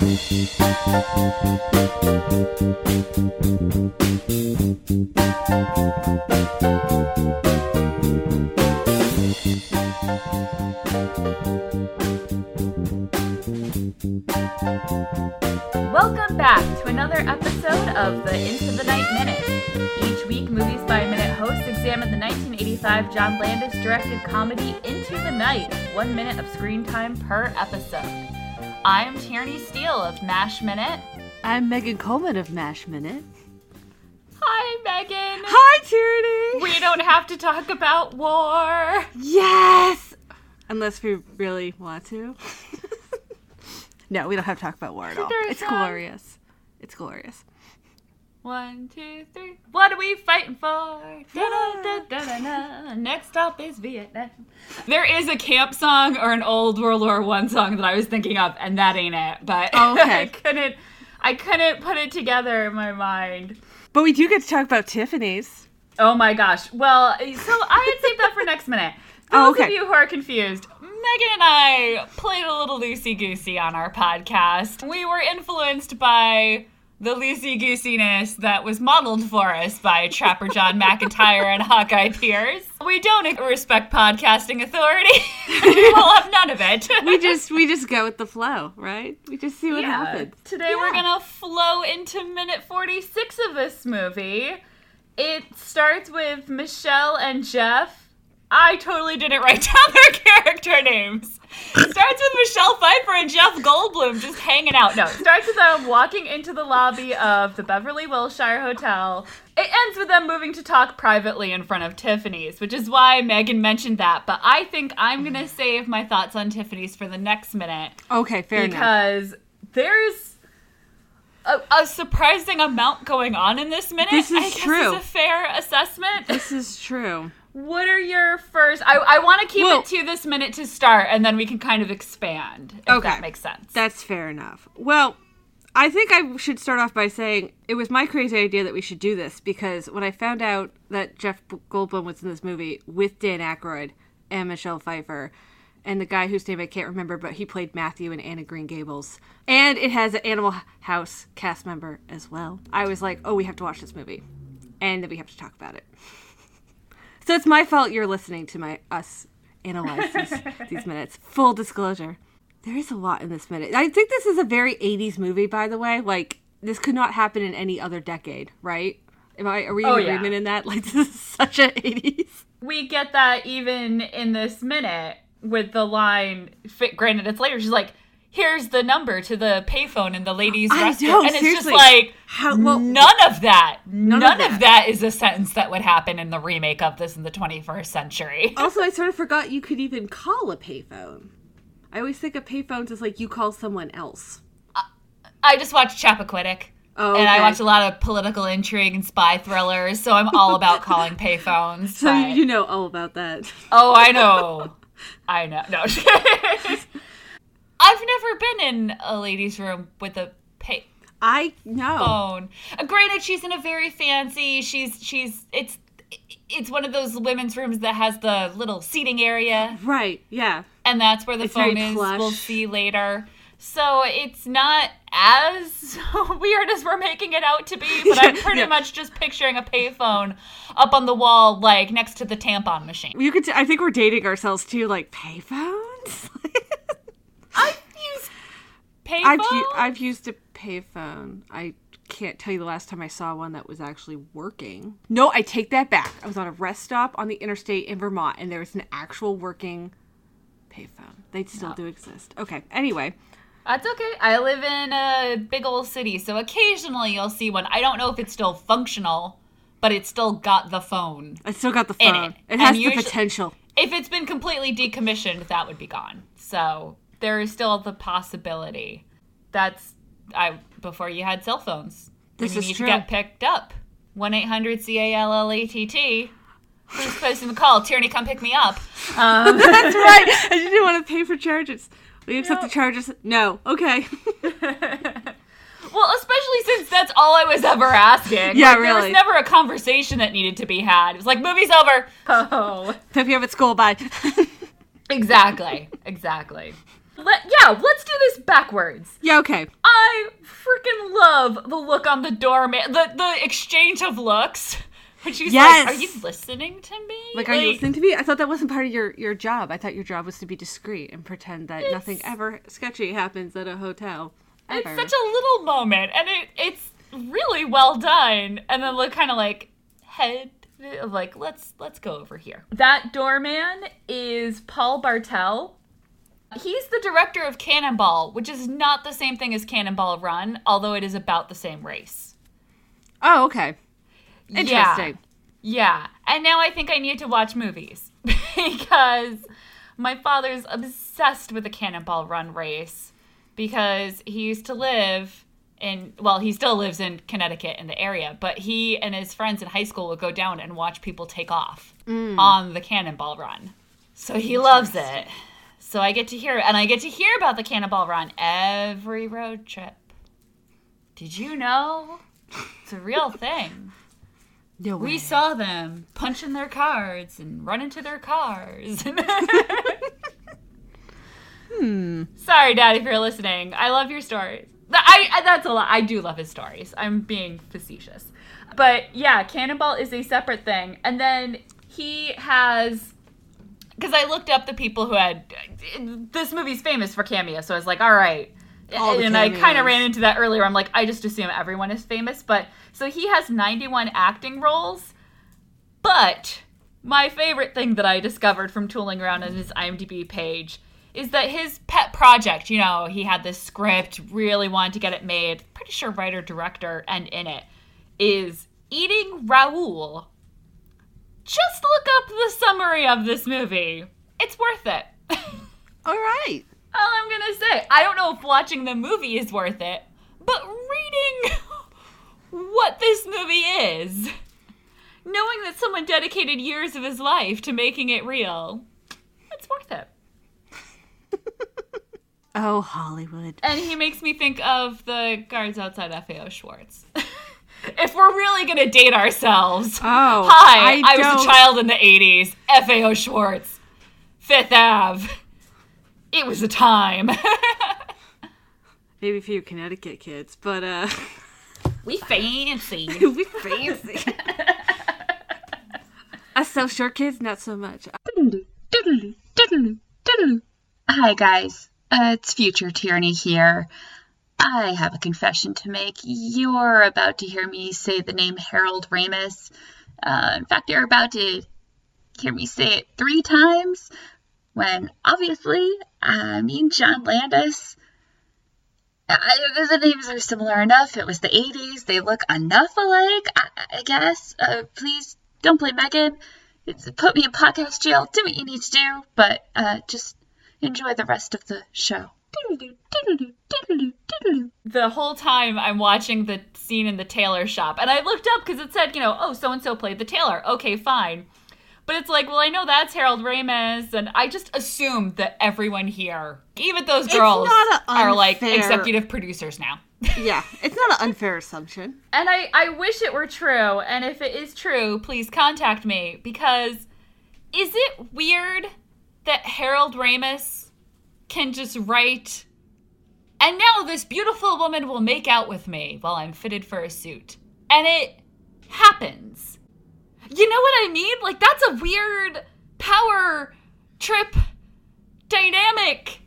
Welcome back to another episode of the Into the Night Minute. Each week, Movies by Minute hosts examine the 1985 John Landis directed comedy Into the Night, one minute of screen time per episode. I'm Tierney Steele of MASH Minute. I'm Megan Coleman of MASH Minute. Hi, Megan. Hi, Tierney. We don't have to talk about war. Yes! Unless we really want to. no, we don't have to talk about war at all. There's It's glorious. It's glorious. One, two, three. What are we fighting for? Da-da-da-da-da-da. Next stop is Vietnam. There is a camp song or an old World War One song that I was thinking of, and that ain't it. But Oh, okay. I couldn't. I couldn't put it together in my mind. But we do get to talk about Tiffany's. Oh my gosh. Well, so I had saved that for next minute. For Oh, those of you who are confused, Megan and I played a little loosey goosey on our podcast. We were influenced by the loosey goosiness that was modeled for us by Trapper John McIntyre and Hawkeye Pierce. We don't respect podcasting authority. we will have none of it. We just we just go with the flow, right? We just see what Yeah. happens. Today we're gonna flow into minute 46 of this movie. It starts with Michelle and Jeff. I totally didn't write down their character names. It starts with Michelle Pfeiffer and Jeff Goldblum just hanging out. No, it starts with them walking into the lobby of the Beverly Wilshire Hotel. It ends with them moving to talk privately in front of Tiffany's, which is why Megan mentioned that. But I think I'm gonna save my thoughts on Tiffany's for the next minute Okay, fair enough. because there's a, a surprising amount going on in this minute. This is I guess true. Is a fair assessment. This is true. What are your first? I, I want to keep Well- it to this minute to start, and then we can kind of expand. If Okay. that makes sense. That's fair enough. Well, I think I should start off by saying it was my crazy idea that we should do this because when I found out that Jeff Goldblum was in this movie with Dan Aykroyd and Michelle Pfeiffer and the guy whose name I can't remember, but he played Matthew in Anna Green Gables, and it has an Animal House cast member as well, I was like, oh, we have to watch this movie, and then we have to talk about it. So it's my fault you're listening to my us analyze these, these minutes. Full disclosure. There is a lot in this minute. I think this is a very 80s movie, by the way. Like, this could not happen in any other decade, right? Am I, are we in Oh, yeah. in that? Like, this is such a 80s. we get that even in this minute with the line. Granted, it's later. She's like, "Here's the number to the payphone in the ladies' I restroom," know, and it's seriously. just like. How, well, none of that. None, of of, that. that is a sentence that would happen in the remake of this in the 21st century. also, I sort of forgot you could even call a payphone. I always think of payphones as like you call someone else. I just watched Chappaquiddick. Oh, And I okay. watch a lot of political intrigue and spy thrillers, so I'm all about calling payphones. So but- you know all about that. Oh, I know. I know. No. I've never been in a ladies' room with a pay I know. phone. Uh, granted, she's in a very fancy. She's she's it's it's one of those women's rooms that has the little seating area, Right, yeah. and that's where the It's phone is. plush. We'll see later. So it's not as weird as we're making it out to be, but I'm pretty Yeah. much just picturing a payphone up on the wall, like next to the tampon machine. You could. T- I think we're dating ourselves too. Like payphones. I've used payphone. I've u- I've used a payphone. I can't tell you the last time I saw one that was actually working. No, I take that back. I was on a rest stop on the interstate in Vermont, and there was an actual working payphone. They still do exist. Okay. Anyway, That's okay. I live in a big old city, so occasionally you'll see one. I don't know if it's still functional, but it's still got the phone. I still got the phone. it. It, has the potential. If it's been completely decommissioned, that would be gone. So there is still the possibility. That's I before you had cell phones. This you is need true. to get picked up. One eight hundred C A L L A T T. Who's posting the call? Tierney, come pick me up. Um, That's right. I didn't want to pay for charges. We accept No. the charges. No. Okay. Well, especially since that's all I was ever asking. Yeah, Like, There was never a conversation that needed to be had. It was like, movie's over. Oh. Hope you have at school. Bye. Exactly. Exactly. Let, yeah, let's do this backwards. Yeah, okay. I freaking love the look on the doorman, the the exchange of looks. When she's Yes. like, "Are you listening to me? Like, are you listening to me? I thought that wasn't part of your, your job. I thought your job was to be discreet and pretend that nothing ever sketchy happens at a hotel. It's such a little moment, and it it's really well done. And then look, kind of like head of like let's let's go over here. That doorman is Paul Bartel. He's the director of Cannonball, which is not the same thing as Cannonball Run, although it is about the same race. oh, okay. Yeah. Interesting. Yeah. And now I think I need to watch movies because my father's obsessed with the Cannonball Run race because he used to live in, well, he still lives in Connecticut in the area, but he and his friends in high school would go down and watch people take off mm. on the Cannonball Run. So he loves it. So I get to hear and I get to hear about the Cannonball Run every road trip. Did you know? It's a real thing. No. We saw them punching their cards and running to their cars. Hmm. Sorry, Dad, if you're listening. I love your stories. I, I that's a lot. I do love his stories. I'm being facetious, but yeah, Cannonball is a separate thing. And then he has, because I looked up the people who had. This movie's famous for cameos, so I was like, all right. And I kind of ran into that earlier. I'm like, I just assume everyone is famous, but so he has 91 acting roles. But my favorite thing that I discovered from tooling around on his IMDb page is that his pet project, you know, he had this script, really wanted to get it made, pretty sure writer, director, and in it, is eating Raoul. Just look up the summary of this movie. It's worth it. All right. All I'm gonna say. I don't know if watching the movie is worth it, but reading what this movie is, knowing that someone dedicated years of his life to making it real, it's worth it. Oh, Hollywood. And he makes me think of the guards outside FAO Schwarz. if we're really gonna date ourselves. Oh, Hi, I, I was a child in the 80s. FAO Schwarz. Fifth Ave. It was a time. Maybe for you Connecticut kids, but uh, we fancy. we fancy. Us South Shore kids, not so much. Hi, guys. Uh, it's Future Tierney here. I have a confession to make. You're about to hear me say the name Harold Ramis. Uh, in fact, you're about to hear me say it three times when obviously I mean John Landis. I, the names are similar enough. It was the 80s. They look enough alike, I, I guess. Uh, please don't play Megan. It's, put me in podcast jail. Do what you need to do, but uh, just enjoy the rest of the show. the whole time I'm watching the scene in the tailor shop, and I looked up because it said, you know, oh, so and so played the tailor. Okay, fine. But it's like, well, I know that's Harold Ramis, and I just assumed that everyone here, even those girls, a are like executive producers now. Yeah, it's not an unfair assumption. And I, I wish it were true. And if it is true, please contact me because is it weird that Harold Ramis can just write, and now this beautiful woman will make out with me while I'm fitted for a suit? And it happens. You know what I mean? Like, that's a weird power trip dynamic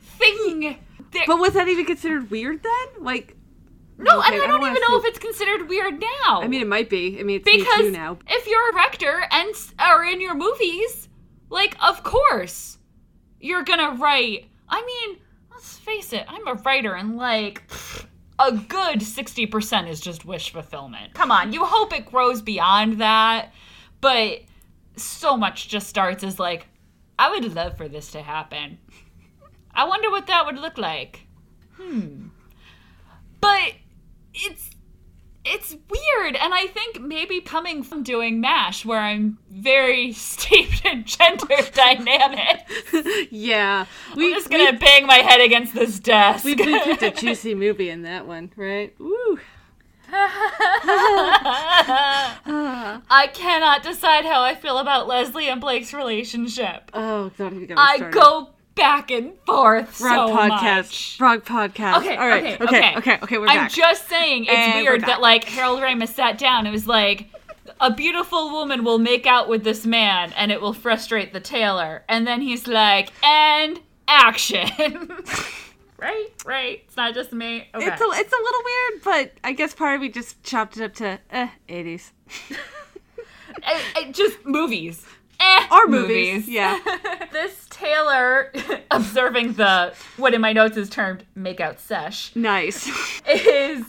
thing. There- But was that even considered weird then? Like, no, okay, and I I don't even know see- if it's considered weird now. I mean, it might be. I mean, it's me because too now. if you're a director and are in your movies, like of course you're gonna write. I mean, let's face it, I'm a writer, and like pfft, a good sixty percent is just wish fulfillment. Come on, you hope it grows beyond that, but so much just starts as like, I would love for this to happen. I wonder what that would look like. Hmm. But it's it's weird. And i think maybe coming from doing mash where i'm very steeped in gender dynamics yeah, i'm just gonna bang my head against this desk. We, we picked a juicy movie in that one, right? Woo. i cannot decide how i feel about leslie and blake's relationship. Oh, don't even get me i go back and forth Wrong so podcast. much. Wrong podcast. Okay, All right. okay, Okay. okay. Okay. Okay. We're I'm back. just saying it's And weird that like Harold Ramis sat down. It was like a beautiful woman will make out with this man and it will frustrate the tailor. And then he's like, and action. right? Right. It's not just me. Okay. It's a it's a little weird, but I guess part of me just chopped it up to eh, 80s. Eh, eh, just movies. Eh, Or movies. Yeah. this tailor observing the what in my notes is termed makeout sesh Nice. is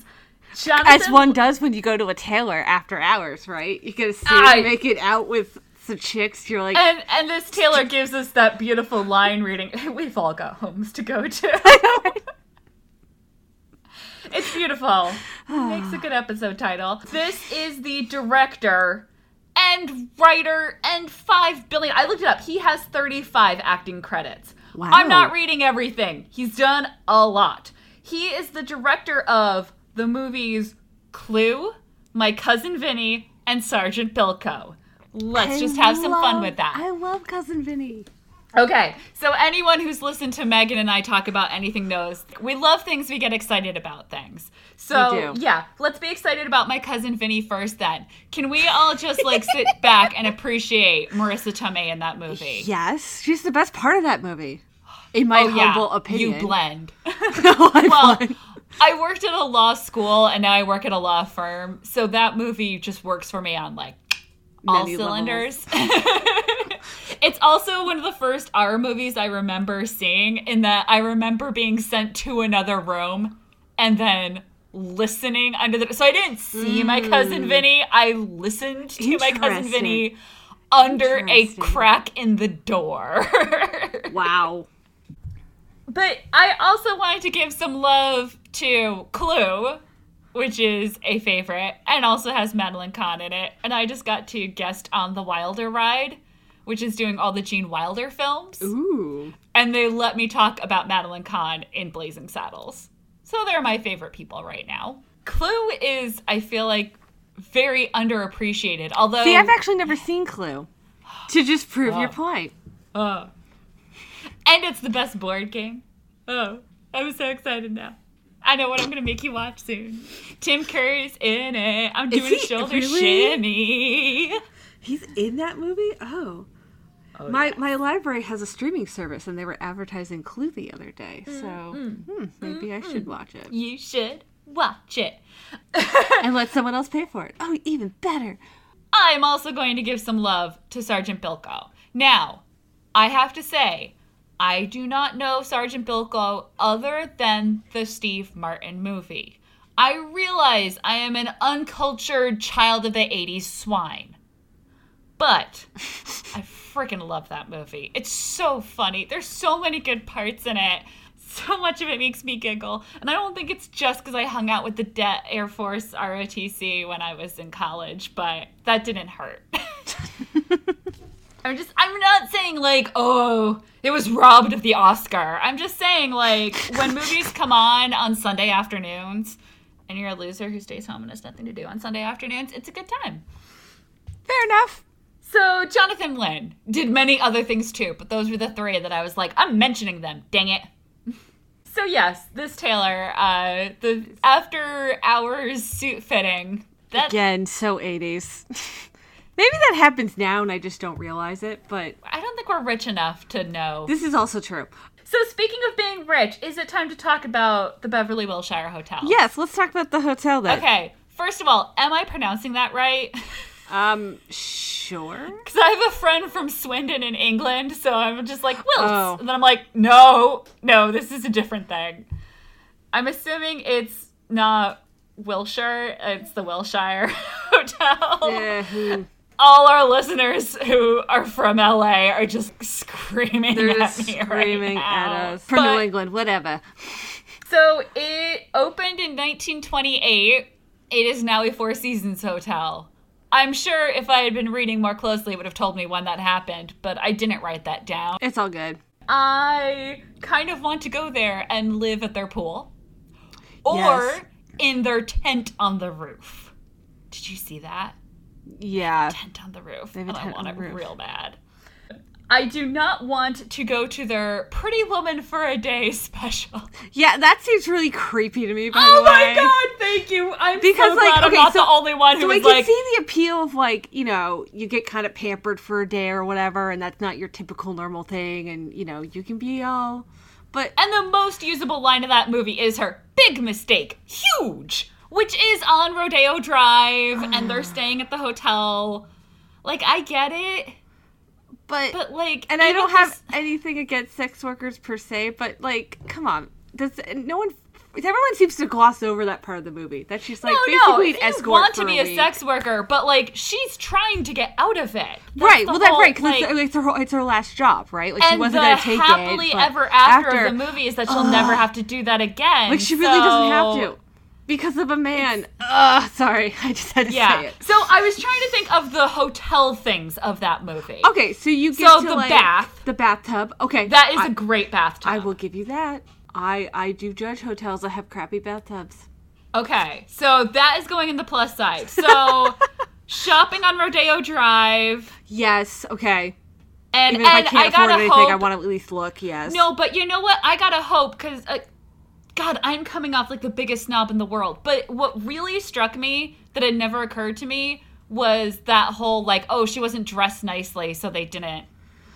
Jonathan As one does when you go to a tailor after hours, right? You gotta see I- make it out with some chicks. You're like, And and this tailor gives us that beautiful line reading. We've all got homes to go to. it's beautiful. Makes a good episode title. This is the director and writer and 5 billion. I looked it up. He has 35 acting credits. Wow. I'm not reading everything. He's done a lot. He is the director of the movies Clue, My Cousin Vinny, and Sergeant Bilko. Let's I just have some fun with that. I love cousin Vinny. Okay, so anyone who's listened to Megan and I talk about anything knows we love things, we get excited about things. So, yeah, let's be excited about my cousin Vinny first then. Can we all just like sit back and appreciate Marisa Tomei in that movie? Yes, she's the best part of that movie, in my Oh, yeah, humble opinion. You blend. no, I well, won. I worked at a law school and now I work at a law firm, so that movie just works for me on like all Many cylinders. it's also one of the first R movies I remember seeing in that I remember being sent to another room and then listening under the so I didn't see my cousin mm. Vinny. I listened to my cousin Vinny under a crack in the door. Wow. But I also wanted to give some love to Clue, which is a favorite, and also has Madeline Kahn in it. And I just got to guest on the Wilder ride, which is doing all the Gene Wilder films. Ooh. And they let me talk about Madeline Kahn in Blazing Saddles. So they're my favorite people right now. Clue is, I feel like, very underappreciated. Although See, I've actually never seen Clue. To just prove your Oh. point. Oh. And it's the best board game. Oh, I'm so excited now. I know what I'm gonna make you watch soon. Tim Curry's in it. I'm doing a shoulder really? shimmy. He's in that movie? Oh. Oh, my my library has a streaming service and they were advertising Clue the other day. Mm, so mm. hmm, maybe I should mm, watch it. You should watch it. and let someone else pay for it. Oh, even better. I'm also going to give some love to Sergeant Bilko. Now, I have to say, I do not know Sergeant Bilko other than the Steve Martin movie. I realize I am an uncultured child of the 80s swine. But I freaking love that movie. It's so funny. There's so many good parts in it. So much of it makes me giggle. And I don't think it's just because I hung out with the Air Force ROTC when I was in college, but that didn't hurt. I'm just, I'm not saying like, oh, it was robbed of the Oscar. I'm just saying like, when movies come on on Sunday afternoons and you're a loser who stays home and has nothing to do on Sunday afternoons, it's a good time. Fair enough. So Jonathan Lynn did many other things too, but those were the three that I was like, I'm mentioning them. Dang it. So yes, this tailor, uh, the after hours suit fitting. That Again, so 80s. Maybe that happens now and I just don't realize it, but I don't think we're rich enough to know. this is also true. So speaking of being rich, is it time to talk about the Beverly Wilshire Hotel? Yes, let's talk about the hotel then. Okay. First of all, am I pronouncing that right? Um, sure. Because I have a friend from Swindon in England, so I'm just like, Wilts. Oh. And then I'm like, no, no, this is a different thing. I'm assuming it's not Wilshire, it's the Wilshire Hotel. Yeah, All our listeners who are from LA are just screaming they're at just me right screaming now. at us. From New England, whatever. So it opened in 1928. It is now a Four Seasons hotel. I'm sure if I had been reading more closely, it would have told me when that happened, but I didn't write that down. It's all good. I kind of want to go there and live at their pool or Yes. in their tent on the roof. Did you see that? Yeah. Tent on the roof. and I want it roof. real bad. I do not want to go to their Pretty Woman for a Day special. Yeah, that seems really creepy to me. By Oh the way. my god, thank you. I'm Because, so like, glad I'm okay, not so- the only one who So I can like, see the appeal of like you know you get kind of pampered for a day or whatever, and that's not your typical normal thing, and you know you can be all, but and the most usable line of that movie is her big mistake, huge, which is on Rodeo Drive, and they're staying at the hotel. Like, I get it, but, but like, and I don't have anything against sex workers per se, but like come on, does no one? Everyone seems to gloss over that part of the movie. That she's like No, basically no, an escort want to be a a sex worker, but like she's trying to get out of it. That's right. Well, that's right because like- it's, it's her whole- it's her last job, right? Like she wasn't the gonna take happily it. but ever after, of the movie is that she'll never have to do that again. Like she really doesn't have to because of a man. Ugh, sorry, I just had to say Yeah. it. So I was trying to think of the hotel things of that movie. Okay, so you get So to the like, bath. the bathtub. Okay, That is I, a great bathtub. I will give you that. I I do judge hotels that have crappy bathtubs. Okay, so that is going in the plus side. So shopping on Rodeo Drive, Yes. Okay. and Even if I can't afford gotta anything, hope. I want to at least look. Yes. No, but you know what? I gotta hope because, uh, God, I'm coming off like the biggest snob in the world. But what really struck me that had never occurred to me was that whole like, oh, she wasn't dressed nicely, so they didn't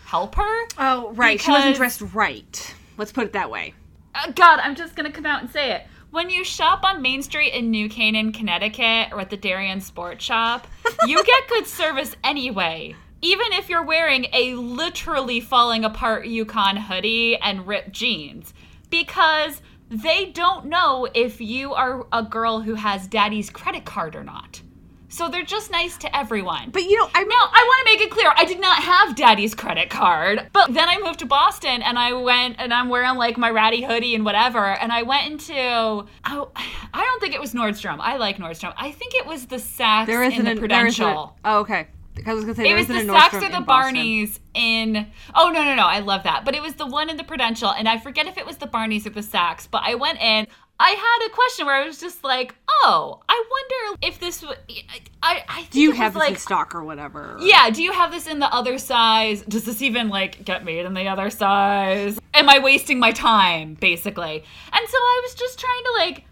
help her. Oh, right. She wasn't dressed right. Let's put it that way. Uh, God, I'm just gonna come out and say it. When you shop on Main Street in New Canaan, Connecticut, or at the Darien Sports Shop, you get good service anyway. Even if you're wearing a literally falling apart UConn hoodie and ripped jeans, because they don't know if you are a girl who has daddy's credit card or not. So they're just nice to everyone. But you know, I Now, I want to make it clear, I did not have daddy's credit card. But then I moved to Boston and I went and I'm wearing like my ratty hoodie and whatever. And I went into, oh, I don't think it was Nordstrom. I like Nordstrom. I think it was the Saks there in isn't the a there Prudential. isn't a, Oh, okay. Because I was gonna say It was the Saks or the Barneys in. Oh no no no! I love that, but it was the one in the Prudential, and I forget if it was the Barneys or the Saks. But I went in. I had a question where I was just like, "Oh, I wonder if this would." I I think Do you have this like in stock or whatever? yeah, do you have this in the other size? Does this even like get made in the other size? Am I wasting my time basically? And so I was just trying to like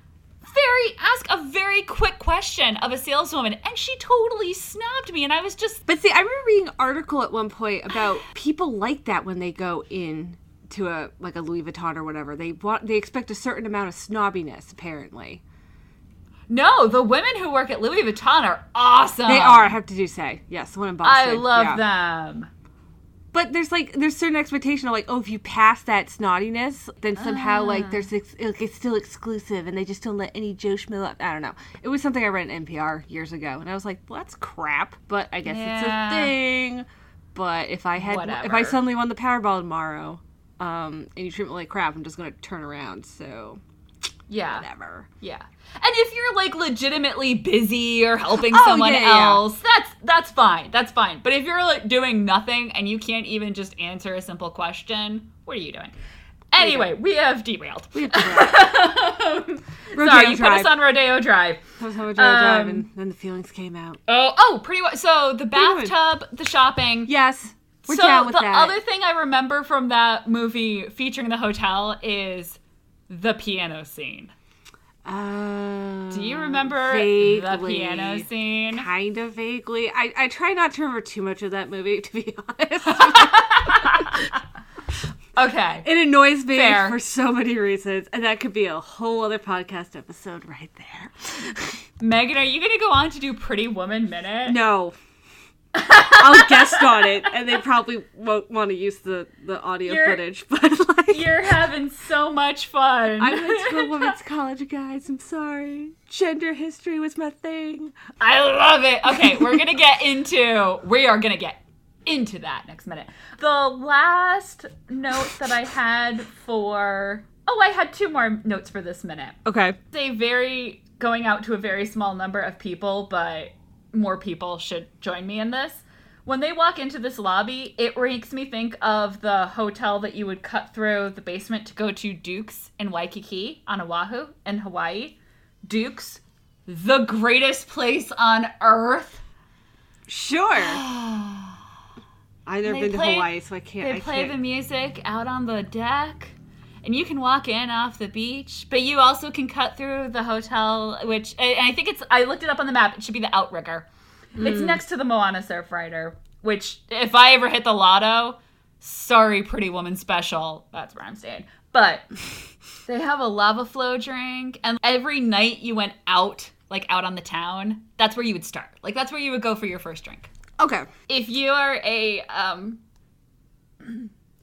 very ask a very quick question of a saleswoman and she totally snobbed me and I was just But see, I remember reading an article at one point about people like that when they go in to a like a Louis Vuitton or whatever. They want they expect a certain amount of snobbiness, apparently. No, the women who work at Louis Vuitton are awesome. They are, I have to do say. Yes, the one in Boston. I love yeah. them. But there's like there's certain expectation of like oh if you pass that snottiness then somehow Ah. like there's ex- like, it's still exclusive and they just don't let any Joe Schmo up. I don't know. It was something I read in NPR years ago and I was like well, that's crap. But I guess Yeah. it's a thing. But if I had if I suddenly won the Powerball tomorrow, um, and you treat me like crap, I'm just gonna turn around. So Yeah. whatever. Yeah. And if you're like legitimately busy or helping Oh, someone yeah, yeah. else, that's that's fine. That's fine. But if you're like doing nothing and you can't even just answer a simple question, what are you doing? Anyway, we have derailed. We have. Rodeo Sorry, you put Drive. us on Rodeo Drive. That was how much I was Um, driving. Then the feelings came out. Oh, oh, pretty much. So the bathtub, the shopping. Yes, we're so the that. other thing I remember from that movie featuring the hotel is the piano scene. Uh, Do you remember vaguely, the piano scene? Kind of vaguely. I, I try not to remember too much of that movie, to be honest. Okay. it annoys me Fair. for so many reasons, and that could be a whole other podcast episode right there. Megan, are you going to go on to do Pretty Woman Minute? No. I'll guest on it, and they probably won't want to use the, the audio You're- footage, but like. You're having so much fun. I went to a women's college, guys. I'm sorry. Gender history was my thing. I love it. Okay, we're gonna get into. We are gonna get into that next minute. The last note that I had for. Oh, I had two more notes for this minute. Okay. A very going out to a very small number of people, but more people should join me in this. When they walk into this lobby, it makes me think of the hotel that you would cut through the basement to go to Duke's in Waikiki on Oahu in Hawaii. Duke's, the greatest place on earth. Sure. I've never been play- to Hawaii, so I can't. They I play can't. the music out on the deck, and you can walk in off the beach, but you also can cut through the hotel, which I think it's. I looked it up on the map. It should be the Outrigger. It's Hmm. next to the Moana Surfrider, which if I ever hit the lotto, sorry, Pretty Woman special. That's where I'm staying. But they have a lava flow drink, and every night you went out, like out on the town, that's where you would start. Like that's where you would go for your first drink Okay. if you are a um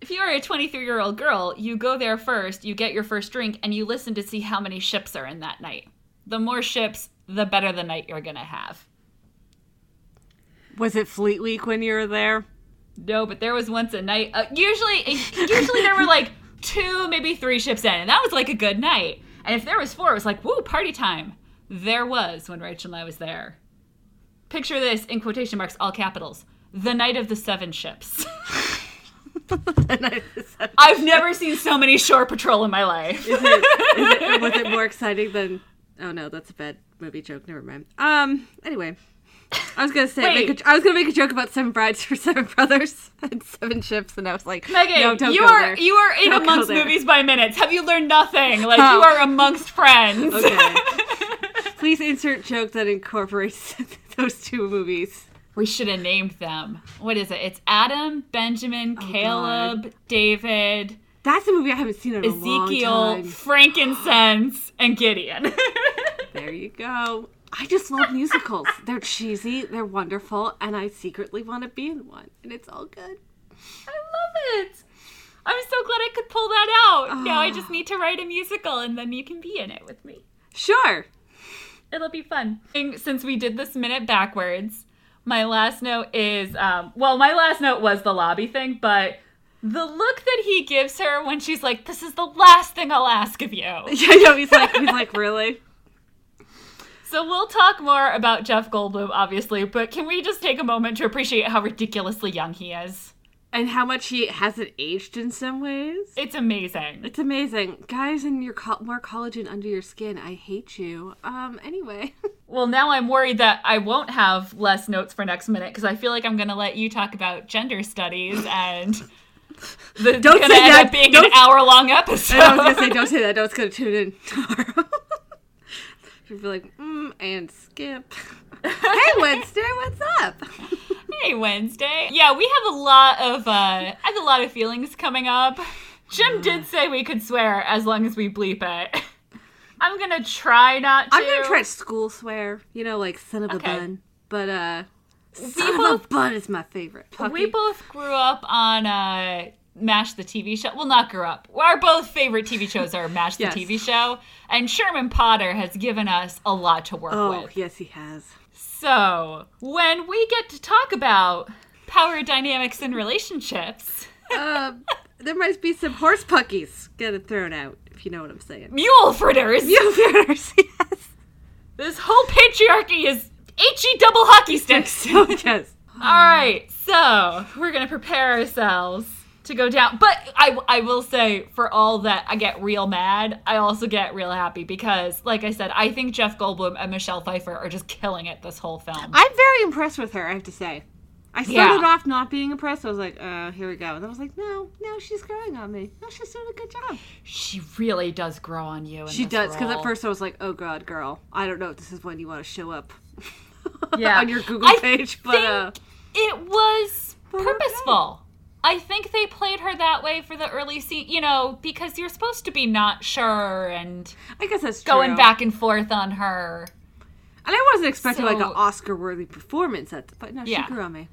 if you are a 23 year old girl you go there first you get your first drink and you listen to see how many ships are in that night. The more ships the better the night you're gonna have. Was it Fleet Week when you were there? no but there was once a night uh, usually usually there were like two maybe three ships in and that was like a good night. And if there was four it was like woo party time. There was when rachel and i was there. Picture this in quotation marks all capitals the night of the seven ships. And I said, I've never seen so many shore patrol in my life. is it, is it, was it more exciting than? Oh no, that's a bad movie joke. Never mind. Um. Anyway, I was gonna say, a, I was gonna make a joke about seven brides for seven brothers and seven ships, and I was like, Megan, no, you are there. you are in Don't amongst movies by minutes. Have you learned nothing? Like Oh. you are amongst friends. Okay. Please insert joke that incorporates those two movies. We should have named them. What is it? It's Adam, Benjamin, Oh, Caleb, David, That's a movie I haven't seen in a long Ezekiel, frankincense, and Gideon. There you go. I just love musicals. They're cheesy, they're wonderful, and I secretly want to be in one, and it's all good. I love it. I'm so glad I could pull that out. Now I just ah. need to write a musical and then you can be in it with me. Sure. It'll be fun. And Since we did this minute backwards, my last note is um, well, my last note was the lobby thing, but the look that he gives her when she's like, "This is the last thing I'll ask of you." Yeah, know. He's like, he's like, really? So we'll talk more about Jeff Goldblum, obviously, but can we just take a moment to appreciate how ridiculously young he is? And how much he hasn't aged in some ways. It's amazing. It's amazing, guys. In your co- more collagen under your skin, I hate you. Um. Anyway, Well, now I'm worried that I won't have less notes for next minute because I feel like I'm going to let you talk about gender studies and the, Don't gonna say end that. up being Don't- an hour long episode. I was gonna say, don't say that. No, it's gonna tune in tomorrow. She'll be like, mm, and skip. hey, Wednesday, what's up? Hey, Wednesday. Yeah, we have a lot of uh I have a lot of feelings coming up. Jim did say we could swear as long as we bleep it. I'm gonna try not to. I'm gonna try school swear. You know, like son of a Okay. bun. But uh, son both- of a bun is my favorite. We both grew up on uh MASH the TV show. Well, not grew up. Our both favorite TV shows are MASH the Yes. TV show, and Sherman Potter has given us a lot to work Oh, with. Oh, yes, he has. So, when we get to talk about power dynamics in relationships, Uh, there might be some horse puckies getting thrown out, if you know what I'm saying. mule fritters, Mule fritters, yes. this whole patriarchy is HE double hockey sticks. Yes. All right, so we're gonna prepare ourselves to go down. But I, I will say, for all that I get real mad, I also get real happy because, like I said, I think Jeff Goldblum and Michelle Pfeiffer are just killing it this whole film. I'm very impressed with her, I have to say. I started Yeah. off not being impressed. I was like, uh, here we go. And I was like, no, no, she's growing on me. No, she's doing a good job. she really does grow on you. She does, because at first I was like, oh god, girl, I don't know if this is when you want to show up Yeah. on your Google I page, but uh, it was purposeful. I think they played her that way for the early scene, you know, because you're supposed to be not sure and I guess that's going true. back and forth on her. And I wasn't expecting like an Oscar-worthy performance at, the, but no, Yeah. she grew on me.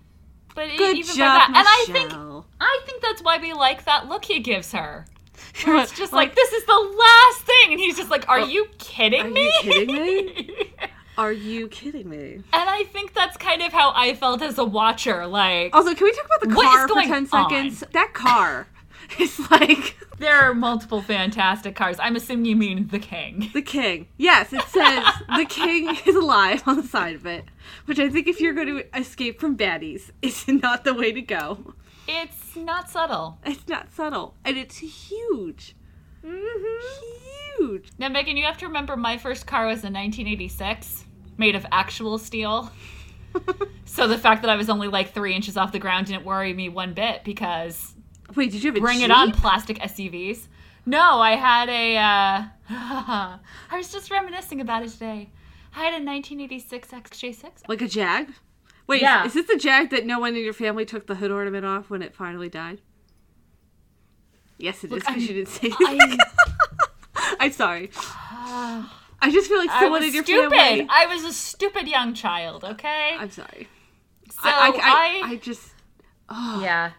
But Good even job, that, and I think I think that's why we like that look he gives her. Where it's just Like, like, this is the last thing, and he's just like, "Are oh, you kidding are me? you kidding me? Are you kidding me? and I think that's kind of how I felt as a watcher. Like, Also, can we talk about the car for going 10 on? seconds? That car is like there are multiple fantastic cars. I'm assuming you mean the King. the king. Yes, it says the king is alive on the side of it, which I think if you're going to escape from baddies, is not the way to go. It's not subtle. It's not subtle, and it's huge. Mm-hmm. Huge. Now, Megan, you have to remember my first car was a 1986, made of actual steel. so the fact that I was only like three inches off the ground didn't worry me one bit because Wait, did you have a bring Jeep? it on plastic SUVs. No, I had a. Uh, I was just reminiscing about it today. I had a 1986 XJ6. Like a Jag? Wait, Yeah. is this the Jag that no one in your family took the hood ornament off when it finally died? Yes, it is. Look, because you didn't say I, I'm sorry. I just feel like I someone in your stupid. family. I was a stupid young child. Okay. I'm sorry. so I, I, I, I, I just. Oh. yeah,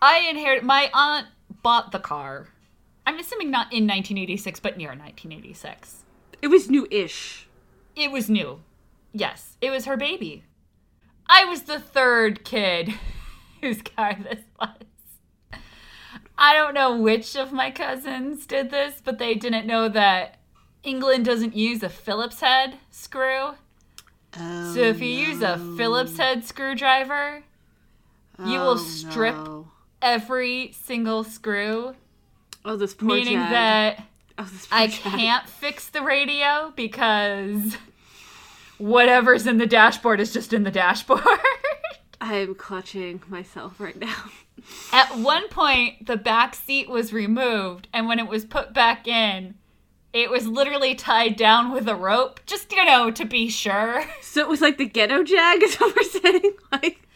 I inherited. My aunt bought the car. I'm assuming not in 1986, but near 1986. It was new-ish. It was new. Yes, it was her baby. I was the third kid whose car this was. I don't know which of my cousins did this, but they didn't know that England doesn't use a Phillips head screw. Oh, So if you use a Phillips head screwdriver, you will oh, strip no. every single screw, Oh, this poor meaning Jag. that oh, poor I Jag. can't fix the radio because whatever's in the dashboard is just in the dashboard. I am clutching myself right now. At one point, the back seat was removed, and when it was put back in, it was literally tied down with a rope, just, you know, to be sure. So it was like the ghetto Jag, is what we're saying. Like,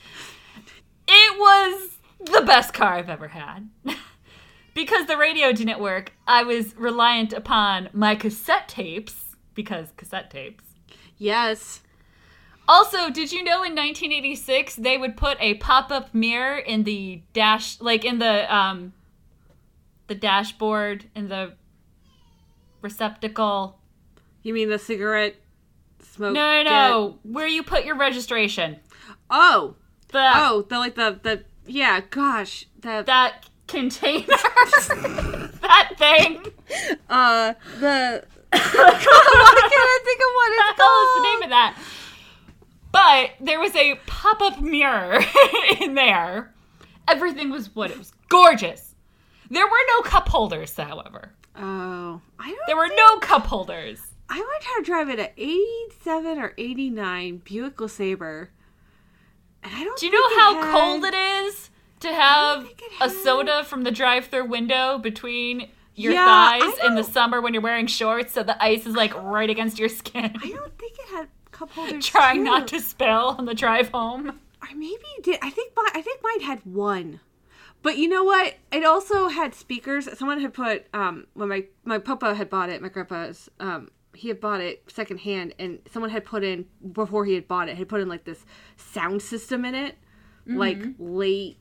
It was the best car I've ever had. because the radio didn't work, I was reliant upon my cassette tapes, because cassette tapes. yes. Also, did you know in 1986 they would put a pop-up mirror in the dash like in the um the dashboard in the receptacle? You mean the cigarette smoke? No, no, get- Where you put your registration. Oh, The oh, the like the the yeah. Gosh, the that container. that thing. uh the. Why can't I think of what it's the hell the name of that? But there was a pop-up mirror in there. Everything was wood. It was gorgeous. There were no cup holders, however. Oh, I don't. There were no cup holders. I learned how to drive it at 87 or 89 Buick LeSabre. And I don't Do you know how had- cold it is to have a had- soda from the drive-through window between your Yeah, thighs in the summer when you're wearing shorts so the ice is like right against your skin? I don't think it had cup holders. Trying too. not to spill on the drive home. Or maybe it did. I think my I think mine had one. But you know what? It also had speakers. Someone had put um when my my papa had bought it, my grandpa's um he had bought it secondhand and someone had put in before he had bought it, had put in like this sound system in it. Like late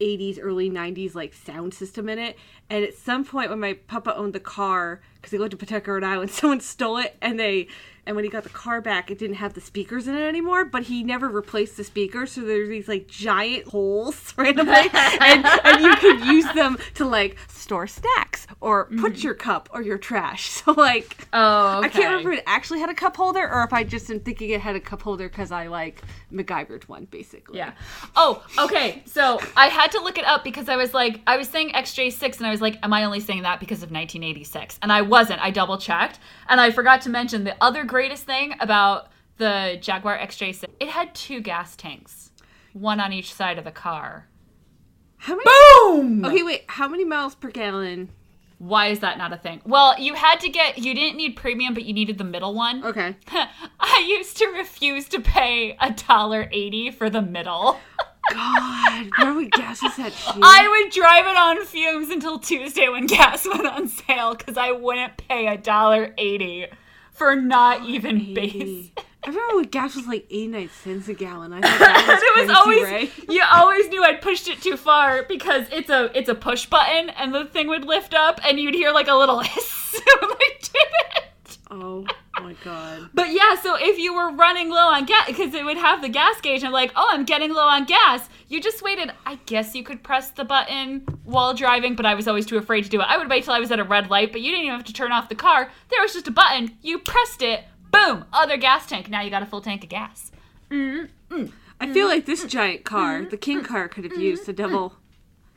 80s early 90s like sound system in it and at some point when my papa owned the car because he lived in Pawtucket Rhode Island someone stole it and they and when he got the car back it didn't have the speakers in it anymore but he never replaced the speakers so there's these like giant holes randomly and, and you could use them to like store snacks or put mm-hmm. your cup or your trash so like Oh, I can't remember if it actually had a cup holder or if I just am thinking it had a cup holder because I like MacGyvered one basically Yeah. Oh, okay. So I had to look it up because I was like, I was saying XJ6 and I was like, am I only saying that because of 1986? And I wasn't. I double checked. And I forgot to mention the other greatest thing about the Jaguar XJ6 it had two gas tanks, one on each side of the car. how many Boom! Okay, wait. How many miles per gallon? Why is that not a thing? Well, you had to get, you didn't need premium, but you needed the middle one. Okay. I used to refuse to pay a dollar eighty for the middle. God, where would gas is that cheap? I would drive it on fumes until Tuesday when gas went on sale because I wouldn't pay a dollar eighty for not oh, even base. I remember when gas was like 89 cents a gallon. I thought that was, it was crazy, always right? you always knew I'd pushed it too far because it's a it's a push button and the thing would lift up and you'd hear like a little hiss when I did it. Oh my god. But yeah, so if you were running low on gas, because it would have the gas gauge, and like, oh, I'm getting low on gas. You just waited. I guess you could press the button while driving, but I was always too afraid to do it. I would wait till I was at a red light, but you didn't even have to turn off the car. There was just a button. You pressed it. Boom, other gas tank. Now you got a full tank of gas. Mm-hmm. I feel like this giant car, the King car, could have used a double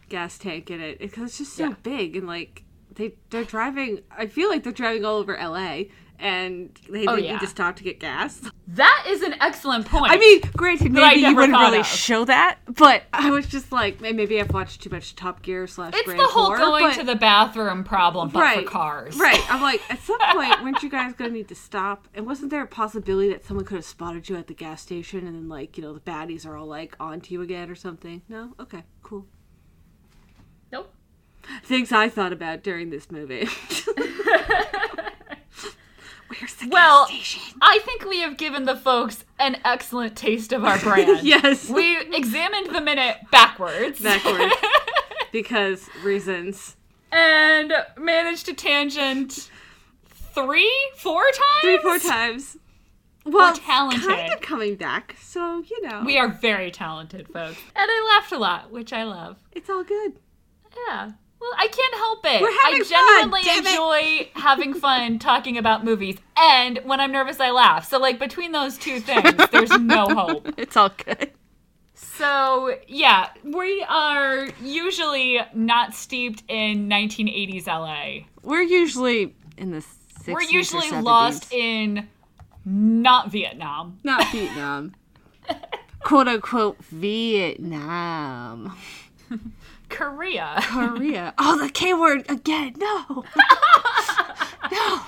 gas tank in it because it's just so Yeah. big and like they they're driving. I feel like they're driving all over L.A. and they Oh, didn't yeah. need to stop to get gas. That is an excellent point. I mean, granted, maybe you wouldn't really of. show that, but I was just like, maybe I've watched too much Top Gear slash. it's Grand the whole Tour, going but- to the bathroom problem, but right, for cars. Right. I'm like, at some point, weren't you guys going to need to stop? And wasn't there a possibility that someone could have spotted you at the gas station and then, like, you know, the baddies are all, like, onto you again or something? No? Okay, cool. Nope. Things I thought about during this movie. Where's the Well, gas station? I think we have given the folks an excellent taste of our brand. Yes. We examined the minute backwards. Backwards. because reasons. and managed to tangent three, four times? Three, four times. Well, talented. kind of coming back, so, you know. We are very talented, folks. And I laughed a lot, which I love. It's all good. Yeah. Well, I can't help it. We're having I fun, genuinely it. enjoy having fun talking about movies. And when I'm nervous, I laugh. So, like, between those two things, there's no hope. It's all good. So, yeah, we are usually not steeped in 1980s LA. We're usually in the 60s We're usually 70s. lost in not Vietnam. Not Vietnam. Quote unquote Vietnam. Korea. Korea. Oh, the K word again. No. no.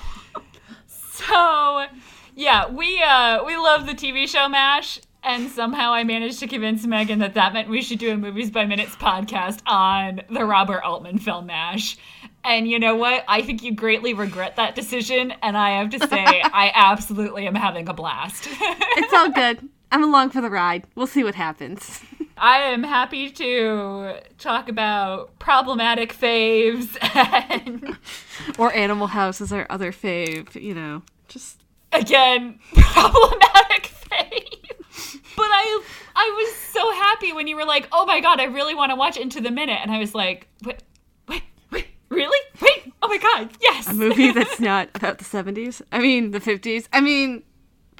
So, yeah, we uh we love the TV show MASH, and somehow I managed to convince Megan that that meant we should do a Movies by Minutes podcast on the Robert Altman film MASH. And you know what? I think you greatly regret that decision, and I have to say, I absolutely am having a blast. It's all good. I'm along for the ride. We'll see what happens. I am happy to talk about problematic faves and Or Animal House is our other fave, you know. Just again problematic fave. But I I was so happy when you were like, "Oh my god, I really want to watch Into the Minute," and I was like, "Wait, wait, wait, really? Wait! Oh my god, yes!" a movie that's not about the 70s. I mean, the 50s. I mean,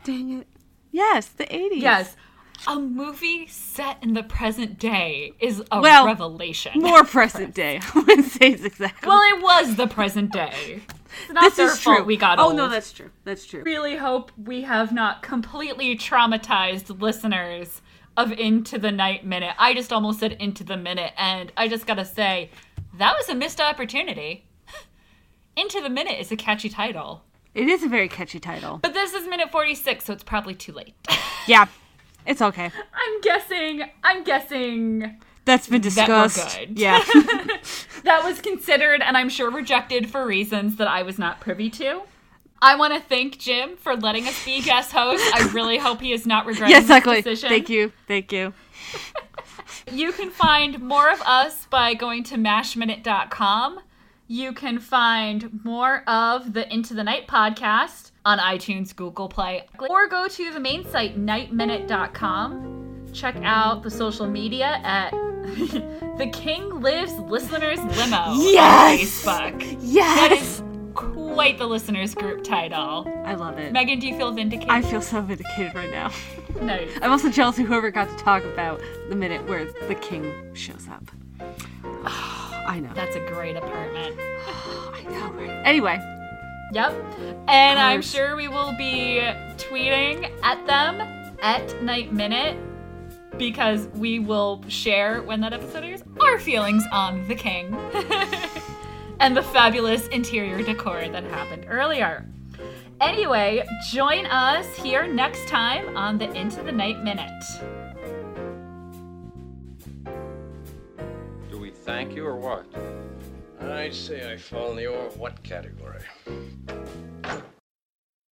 dang it. Yes, the 80s. yes. A movie set in the present day is a Well, revelation. More present day. I wouldn't say it's exactly. well, it was the present day. It's not this their is true. we got oh, old. no, that's true. That's true. really hope we have not completely traumatized listeners of Into the Night Minute. I just almost said Into the Minute, and I just gotta say, that was a missed opportunity. Into the Minute is a catchy title. It is a very catchy title. But this is minute 46, so it's probably too late. Yeah, it's okay. I'm guessing, I'm guessing That's been that discussed. good. Yeah. that was considered and I'm sure rejected for reasons that I was not privy to. I want to thank Jim for letting us be guest host. I really hope he is not regretting yes, this decision. Thank you. Thank you. You can find more of us by going to mashminute.com. You can find more of the Into the Night podcast on iTunes, Google Play, or go to the main site, nightminute.com. Check out the social media at The King Lives Listeners Limo Yes! on Facebook. That Yes. is quite the listeners group title. I love it. Megan, do you feel vindicated? I feel so vindicated right now. nice. I'm also jealous of whoever got to talk about the minute where the king shows up. I know. That's a great apartment. I know, right? Anyway, Yep. And I'm sure we will be tweeting at them at Night Minute because we will share when that episode airs our feelings on the king and the fabulous interior decor that happened earlier. Anyway, join us here next time on the Into the Night Minute. Do we thank you or what? I'd say I fall in the or what category. あっ!